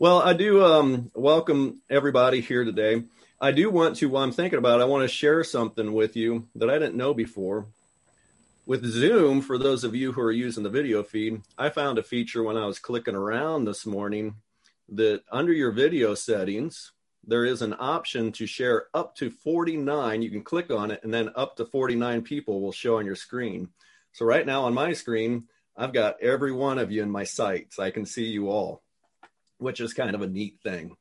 Well, I do um, welcome everybody here today. I do want to, while I'm thinking about it, I want to share something with you that I didn't know before. With Zoom, for those of you who are using the video feed, I found a feature when I was clicking around this morning that under your video settings, there is an option to share up to 49. You can click on it, and then up to 49 people will show on your screen. So, right now on my screen, I've got every one of you in my sights. I can see you all which is kind of a neat thing.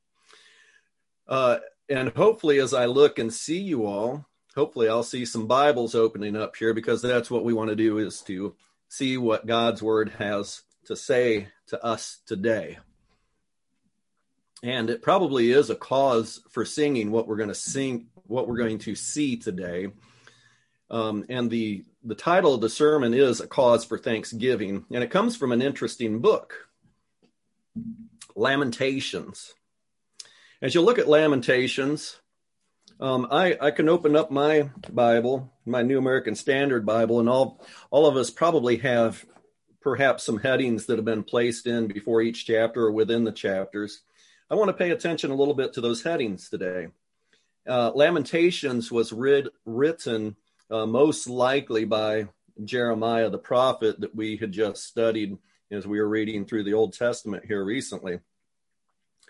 Uh, and hopefully, as I look and see you all, hopefully I'll see some Bibles opening up here because that's what we want to do is to see what God's word has to say to us today. And it probably is a cause for singing what we're going to sing, what we're going to see today. Um, and the the title of the sermon is a cause for thanksgiving, and it comes from an interesting book. Lamentations. As you look at Lamentations, um, I, I can open up my Bible, my New American Standard Bible, and all, all of us probably have perhaps some headings that have been placed in before each chapter or within the chapters. I want to pay attention a little bit to those headings today. Uh, Lamentations was writ- written uh, most likely by Jeremiah the prophet that we had just studied as we were reading through the Old Testament here recently.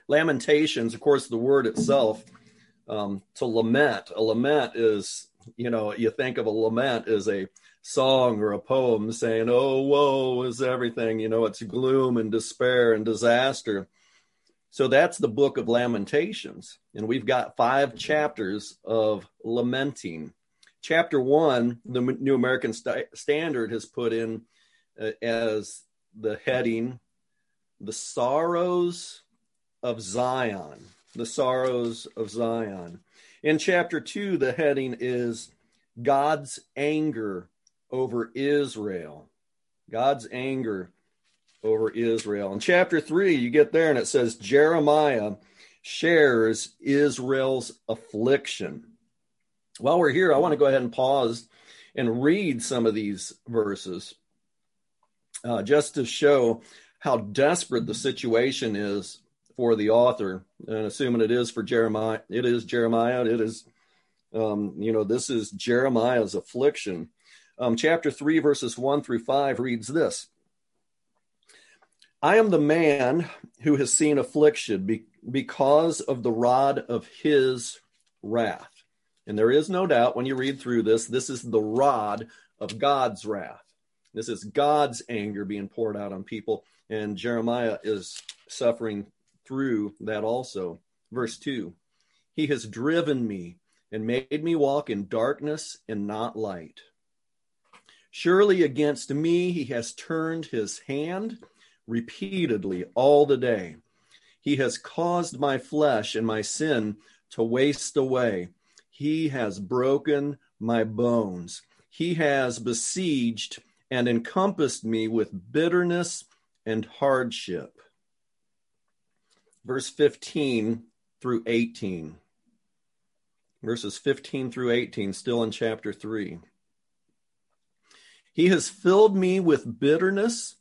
Lamentations, of course, the word itself, um, to lament. A lament is, you know, you think of a lament as a song or a poem saying, oh, woe is everything. You know, it's gloom and despair and disaster. So that's the book of Lamentations. And we've got five chapters of lamenting. Chapter one, the New American St- Standard has put in uh, as the heading, The Sorrows of Zion. The Sorrows of Zion. In chapter 2, the heading is God's Anger over Israel. God's anger over Israel. In chapter 3, you get there and it says Jeremiah shares Israel's affliction. While we're here, I want to go ahead and pause and read some of these verses uh, just to show how desperate the situation is for the author, and assuming it is for Jeremiah, it is Jeremiah, it is, um, you know, this is Jeremiah's affliction. Um, chapter 3, verses 1 through 5 reads this I am the man who has seen affliction be- because of the rod of his wrath. And there is no doubt when you read through this, this is the rod of God's wrath. This is God's anger being poured out on people, and Jeremiah is suffering through that also. Verse 2 He has driven me and made me walk in darkness and not light. Surely against me he has turned his hand repeatedly all the day. He has caused my flesh and my sin to waste away. He has broken my bones. He has besieged and encompassed me with bitterness and hardship. Verse 15 through 18. Verses 15 through 18, still in chapter 3. He has filled me with bitterness.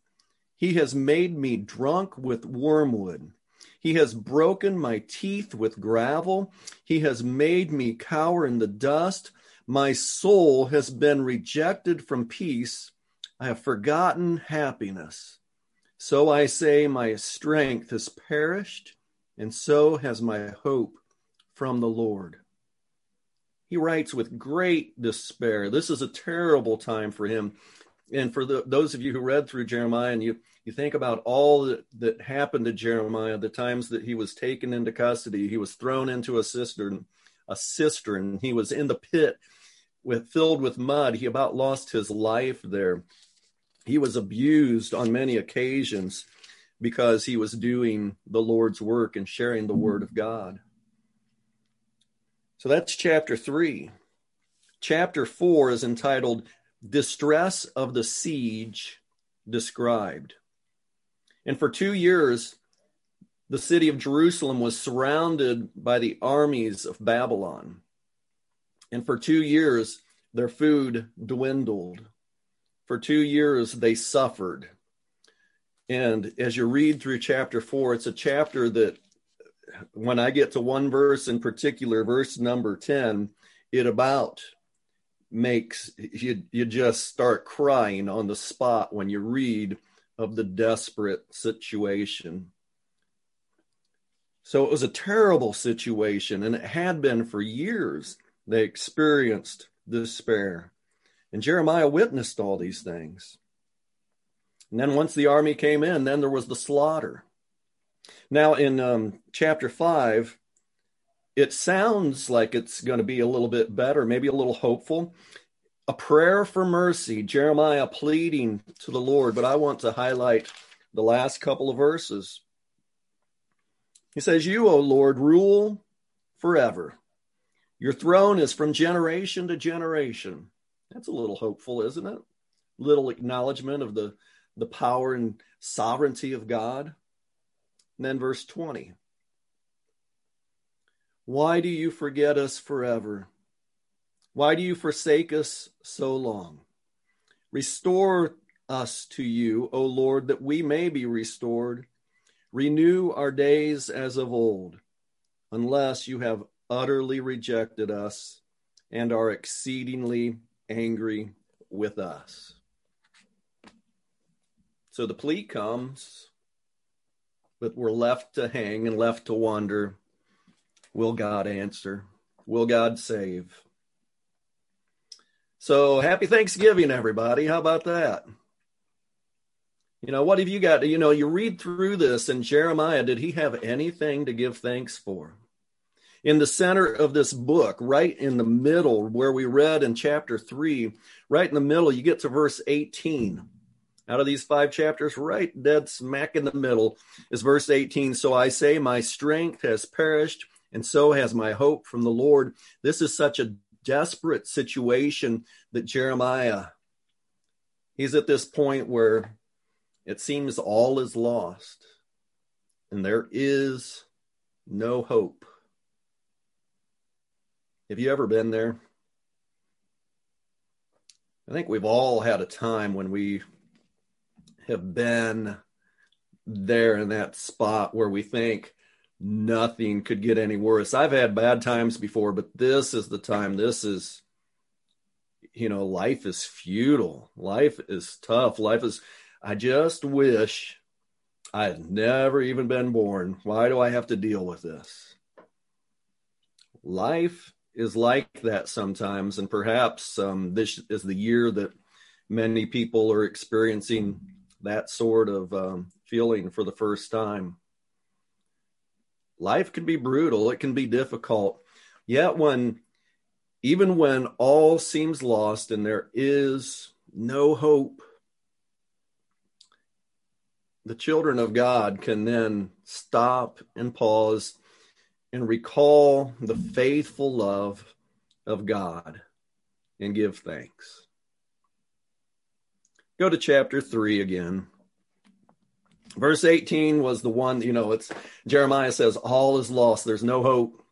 He has made me drunk with wormwood. He has broken my teeth with gravel. He has made me cower in the dust. My soul has been rejected from peace I have forgotten happiness. So I say, my strength has perished, and so has my hope from the Lord. He writes with great despair. This is a terrible time for him. And for the, those of you who read through Jeremiah and you, you think about all that, that happened to Jeremiah, the times that he was taken into custody, he was thrown into a cistern, a cistern, he was in the pit with filled with mud. He about lost his life there he was abused on many occasions because he was doing the Lord's work and sharing the word of God. So that's chapter three. Chapter four is entitled Distress of the Siege Described. And for two years, the city of Jerusalem was surrounded by the armies of Babylon. And for two years, their food dwindled. For two years, they suffered. And as you read through chapter four, it's a chapter that when I get to one verse in particular, verse number 10, it about makes you you just start crying on the spot when you read of the desperate situation. So it was a terrible situation, and it had been for years. They experienced despair. And Jeremiah witnessed all these things. And then once the army came in, then there was the slaughter. Now, in um, chapter 5, it sounds like it's going to be a little bit better, maybe a little hopeful. A prayer for mercy, Jeremiah pleading to the Lord, but I want to highlight the last couple of verses. He says, You, O Lord, rule forever. Your throne is from generation to generation. That's a little hopeful, isn't it? Little acknowledgement of the, the power and sovereignty of God. And then verse 20. Why do you forget us forever? Why do you forsake us so long? Restore us to you, O Lord, that we may be restored. Renew our days as of old, unless you have utterly rejected us and are exceedingly angry with us. So the plea comes but we're left to hang and left to wonder will God answer? Will God save? So happy Thanksgiving, everybody. How about that? You know, what have you got? You know, you read through this and Jeremiah, did he have anything to give thanks for? In the center of this book, right in the middle, where we read in chapter 3, right in the middle, you get to verse 18 out of these five chapters, right dead smack in the middle, is verse 18. So I say, My strength has perished, and so has my hope from the Lord. This is such a desperate situation that Jeremiah, he's at this point where it seems all is lost, and there is no hope. Have you ever been there? I think we've all had a time when we have been there in that spot where we think nothing could get any worse. I've had bad times before, but this is the time. This is, you know, life is futile. Life is tough. Life is, I just wish I had never even been born. Why do I have to deal with this? Life is like that sometimes. And perhaps um, this is the year that many people are experiencing that sort of um, feeling for the first time. Life can be brutal, it can be difficult. Yet, when even when all seems lost and there is no hope, the children of God can then stop and pause and recall the faithful love of God and give thanks. Go to chapter 3 again. Verse 18 was the one, you know, it's Jeremiah says, All is lost. There's no hope.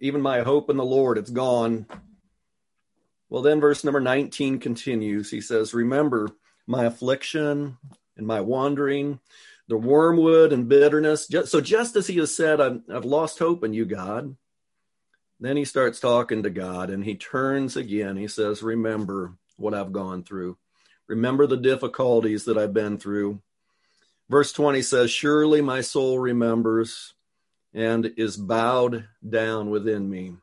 Even my hope in the Lord, it's gone. Well, then verse number 19 continues. He says, Remember my affliction and my wandering, the wormwood and bitterness. So, just as he has said, I've, I've lost hope in you, God. Then he starts talking to God and he turns again. He says, Remember what I've gone through. Remember the difficulties that I've been through. Verse 20 says, Surely my soul remembers and is bowed down within me.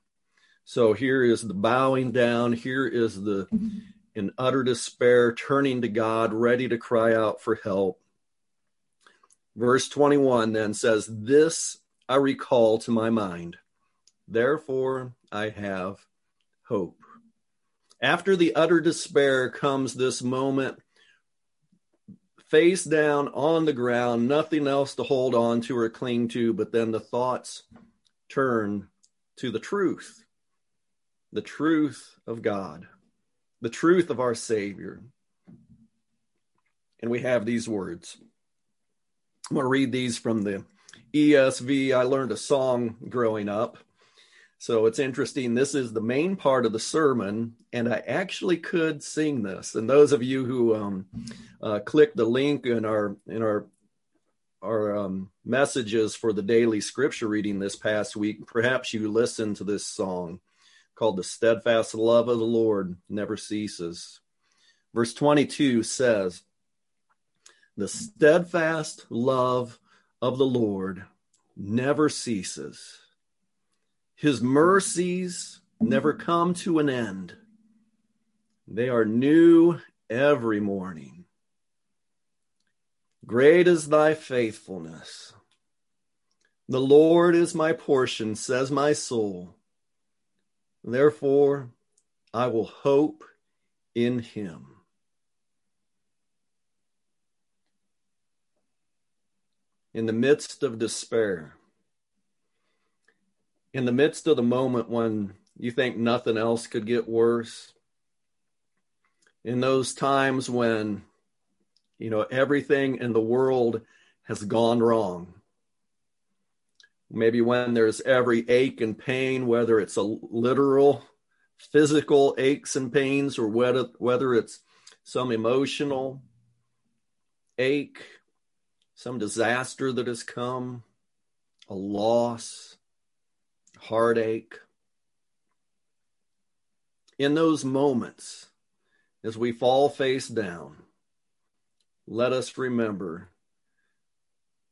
So here is the bowing down. Here is the mm-hmm. in utter despair, turning to God, ready to cry out for help. Verse 21 then says, This I recall to my mind. Therefore I have hope. After the utter despair comes this moment, face down on the ground, nothing else to hold on to or cling to, but then the thoughts turn to the truth, the truth of God, the truth of our Savior. And we have these words. I'm going to read these from the ESV. I learned a song growing up So it's interesting. This is the main part of the sermon, and I actually could sing this. And those of you who um, uh, click the link in our in our our um, messages for the daily scripture reading this past week, perhaps you listened to this song called "The Steadfast Love of the Lord Never Ceases." Verse twenty-two says, "The steadfast love of the Lord never ceases." His mercies never come to an end. They are new every morning. Great is thy faithfulness. The Lord is my portion, says my soul. Therefore, I will hope in him. In the midst of despair, in the midst of the moment when you think nothing else could get worse, in those times when, you know, everything in the world has gone wrong, maybe when there's every ache and pain, whether it's a literal physical aches and pains or whether, whether it's some emotional ache, some disaster that has come, a loss, heartache. In those moments, as we fall face down, let us remember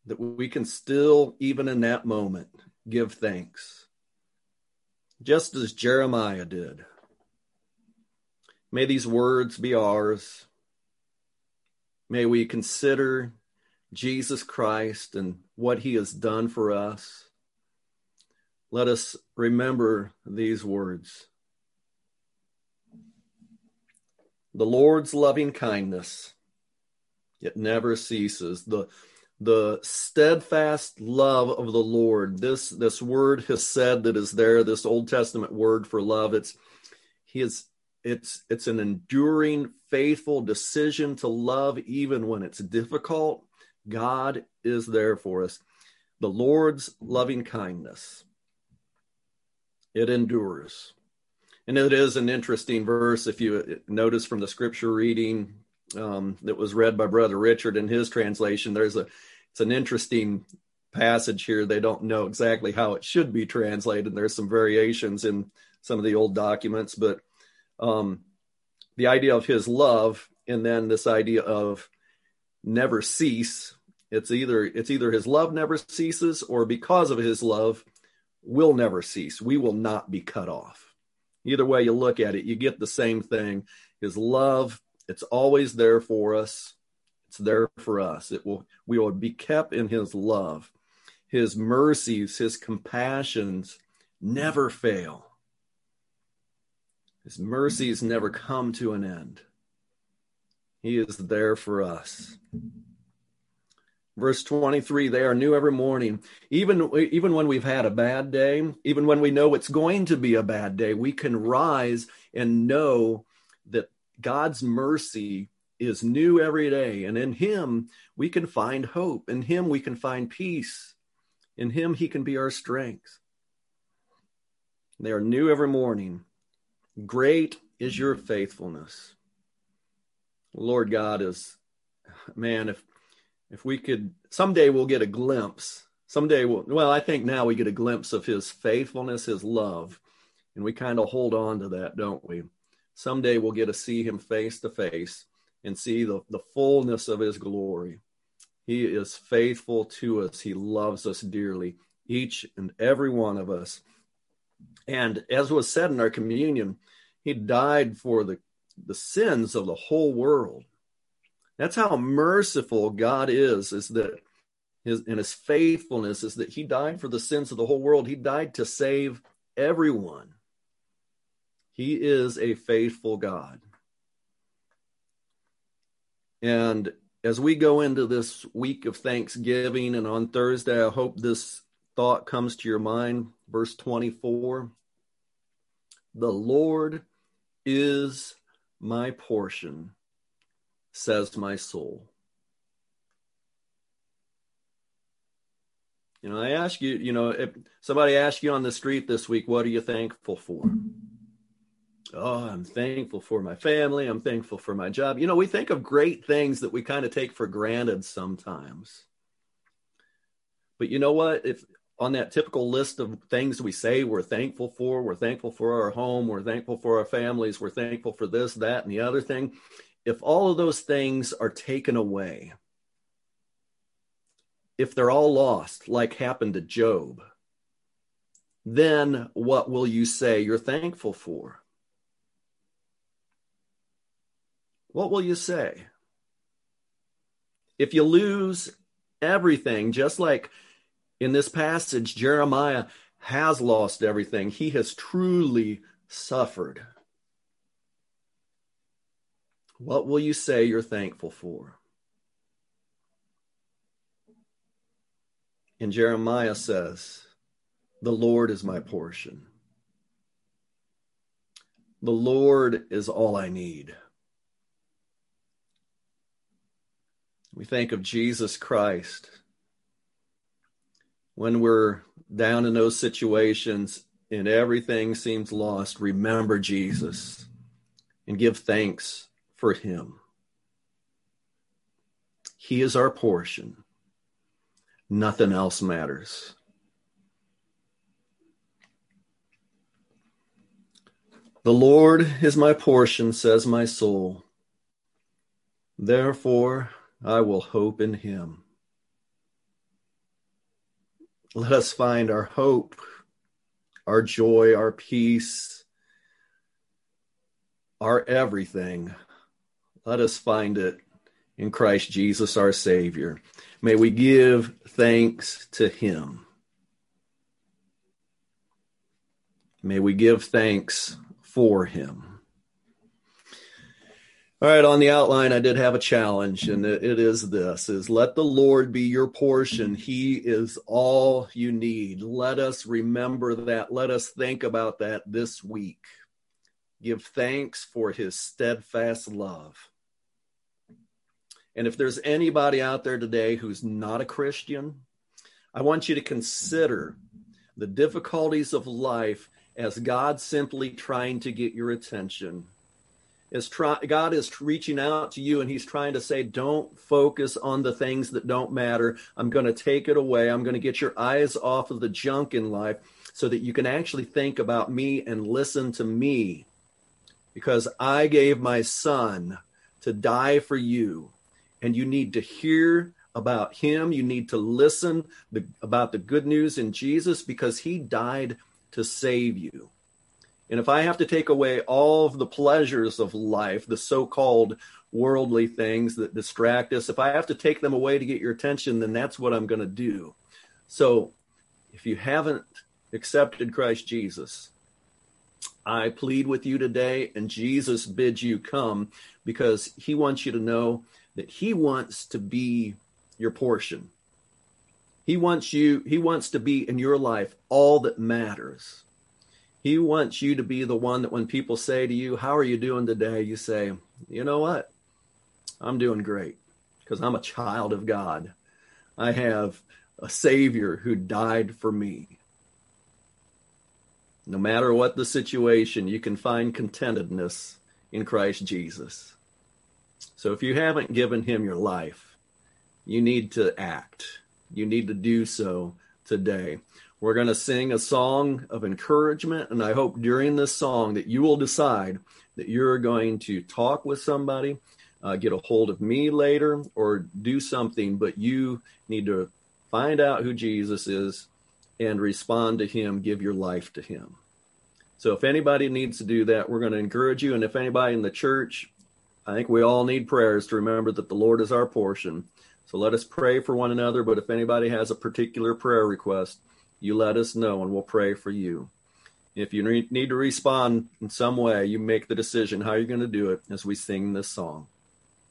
that we can still, even in that moment, give thanks, just as Jeremiah did. May these words be ours. May we consider Jesus Christ and what he has done for us let us remember these words. The Lord's loving kindness, it never ceases. The, the steadfast love of the Lord, this, this word has said that is there, this Old Testament word for love, it's, he is, it's, it's an enduring, faithful decision to love even when it's difficult. God is there for us. The Lord's loving kindness it endures. And it is an interesting verse if you notice from the scripture reading um, that was read by Brother Richard in his translation. There's a it's an interesting passage here. They don't know exactly how it should be translated. There's some variations in some of the old documents, but um, the idea of his love and then this idea of never cease. It's either it's either his love never ceases or because of his love will never cease. We will not be cut off. Either way you look at it, you get the same thing. His love, it's always there for us. It's there for us. It will we will be kept in his love. His mercies, his compassions never fail. His mercies never come to an end. He is there for us. Verse 23, they are new every morning. Even, even when we've had a bad day, even when we know it's going to be a bad day, we can rise and know that God's mercy is new every day. And in Him, we can find hope. In Him, we can find peace. In Him, He can be our strength. They are new every morning. Great is your faithfulness. Lord God is, man, if if we could someday we'll get a glimpse. Someday we'll, well i think now we get a glimpse of his faithfulness his love and we kind of hold on to that don't we? Someday we'll get to see him face to face and see the, the fullness of his glory. He is faithful to us. He loves us dearly each and every one of us. And as was said in our communion he died for the the sins of the whole world that's how merciful God is, is that his and his faithfulness is that he died for the sins of the whole world. He died to save everyone. He is a faithful God. And as we go into this week of Thanksgiving and on Thursday, I hope this thought comes to your mind. Verse 24 The Lord is my portion says my soul. You know, I ask you, you know, if somebody asks you on the street this week, what are you thankful for? Oh, I'm thankful for my family. I'm thankful for my job. You know, we think of great things that we kind of take for granted sometimes. But you know what? If on that typical list of things we say we're thankful for, we're thankful for our home, we're thankful for our families, we're thankful for this, that, and the other thing. If all of those things are taken away, if they're all lost, like happened to Job, then what will you say you're thankful for? What will you say? If you lose everything, just like in this passage, Jeremiah has lost everything, he has truly suffered. What will you say you're thankful for? And Jeremiah says, The Lord is my portion. The Lord is all I need. We think of Jesus Christ. When we're down in those situations and everything seems lost, remember Jesus and give thanks for him. He is our portion. Nothing else matters. The Lord is my portion, says my soul. Therefore, I will hope in him. Let us find our hope, our joy, our peace, our everything. Let us find it in Christ Jesus, our Savior. May we give thanks to him. May we give thanks for him. All right, on the outline, I did have a challenge, and it, is this: is let the Lord be your portion. He is all you need. Let us remember that. Let us think about that this week. Give thanks for his steadfast love. And if there's anybody out there today who's not a Christian, I want you to consider the difficulties of life as God simply trying to get your attention. As try, God is reaching out to you and He's trying to say, Don't focus on the things that don't matter. I'm going to take it away. I'm going to get your eyes off of the junk in life so that you can actually think about me and listen to me. Because I gave my son to die for you and you need to hear about him. You need to listen the, about the good news in Jesus because he died to save you. And if I have to take away all of the pleasures of life, the so called worldly things that distract us, if I have to take them away to get your attention, then that's what I'm going to do. So if you haven't accepted Christ Jesus, I plead with you today, and Jesus bids you come because he wants you to know that he wants to be your portion. He wants you, he wants to be in your life all that matters. He wants you to be the one that when people say to you, How are you doing today? You say, You know what? I'm doing great because I'm a child of God. I have a Savior who died for me. No matter what the situation, you can find contentedness in Christ Jesus. So if you haven't given him your life, you need to act. You need to do so today. We're going to sing a song of encouragement, and I hope during this song that you will decide that you're going to talk with somebody, uh, get a hold of me later, or do something, but you need to find out who Jesus is and respond to him, give your life to him. So if anybody needs to do that, we're going to encourage you. And if anybody in the church I think we all need prayers to remember that the Lord is our portion. So let us pray for one another. But if anybody has a particular prayer request, you let us know and we'll pray for you. If you need to respond in some way, you make the decision how you're going to do it as we sing this song.